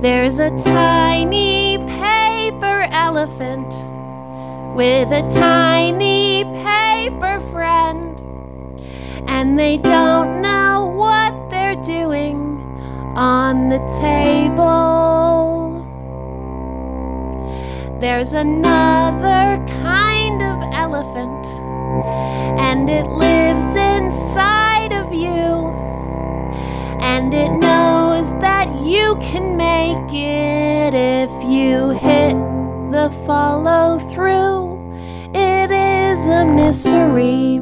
There's a tiny paper elephant with a tiny paper friend, and they don't know what they're doing on the table. There's another kind of elephant, and it lives inside of you. And it knows that you can make it if you hit the follow through. It is a mystery.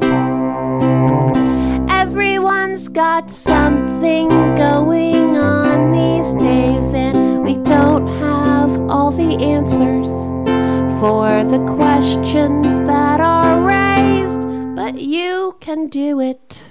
Everyone's got something going on these days, and we don't have all the answers for the questions that are raised, but you can do it.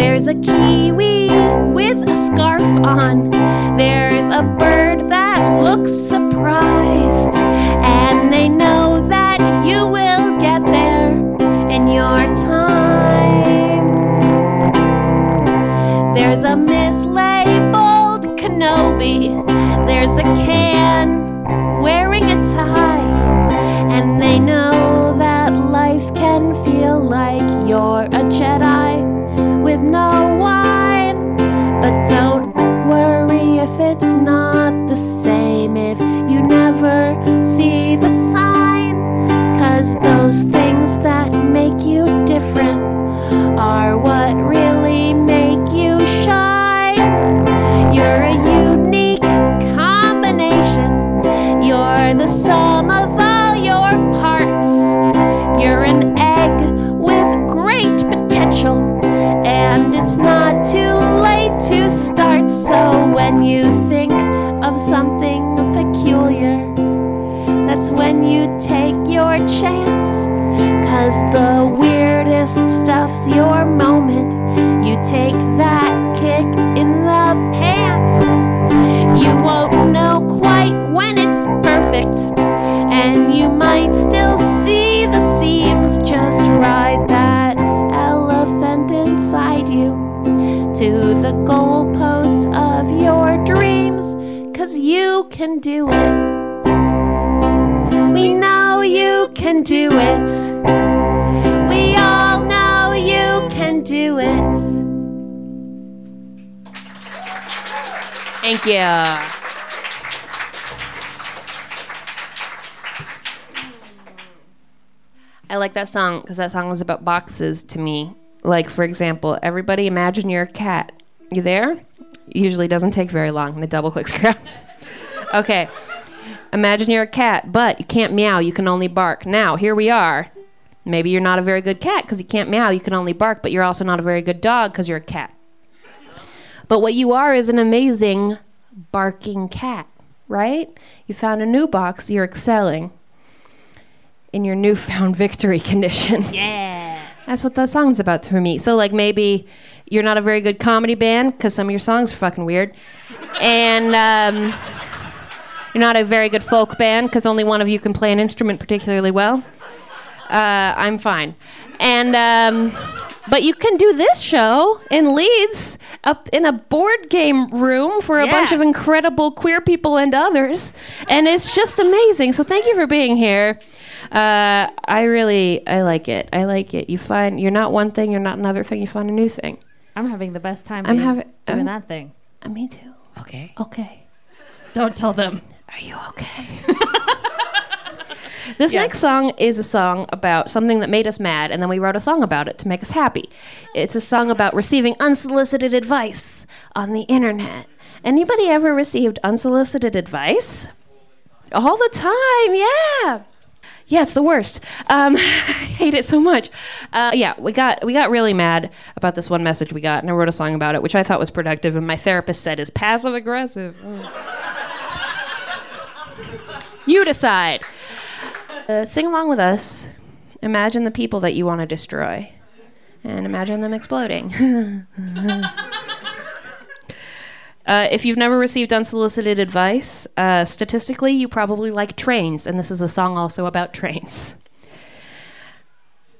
There's a kiwi with a scarf on. There's a bird that looks surprised. And they know that you will get there in your time. There's a mislabeled Kenobi. There's a can when you think of something peculiar, that's when you take your chance. Cause the weirdest stuff's your moment. You take that kick in the pants. You won't know quite when it's perfect. And you might still see the seams. Just ride that elephant inside you to the goalpost of your. You can do it. We know you can do it. We all know you can do it. Thank you. I like that song because that song was about boxes to me. Like, for example, everybody imagine you're a cat. You there? Usually doesn't take very long. It double clicks crowd. okay. Imagine you're a cat, but you can't meow. You can only bark. Now, here we are. Maybe you're not a very good cat because you can't meow. You can only bark, but you're also not a very good dog because you're a cat. But what you are is an amazing barking cat, right? You found a new box, you're excelling in your newfound victory condition. Yeah. That's what that song's about for me. So, like, maybe you're not a very good comedy band because some of your songs are fucking weird. And um, you're not a very good folk band because only one of you can play an instrument particularly well. Uh, I'm fine. And, um, but you can do this show in Leeds up in a board game room for a Yeah. bunch of incredible queer people and others. And it's just amazing. So, thank you for being here. Uh, I really, I like it. I like it. You find you're not one thing, you're not another thing. You find a new thing. I'm having the best time I'm having- doing that thing. Uh, me too. Okay. Okay. Don't tell them. Are you okay? this Yes. next song is a song about something that made us mad, and then we wrote a song about it to make us happy. It's a song about receiving unsolicited advice on the internet. Anybody ever received unsolicited advice? All the time, yeah. Yeah, it's the worst. Um, I hate it so much. Uh, yeah, we got we got really mad about this one message we got, and I wrote a song about it, which I thought was productive, and my therapist said is passive aggressive. You decide. Uh, sing along with us. Imagine the people that you want to destroy, and imagine them exploding. Uh, if you've never received unsolicited advice, uh, statistically, you probably like trains, and this is a song also about trains.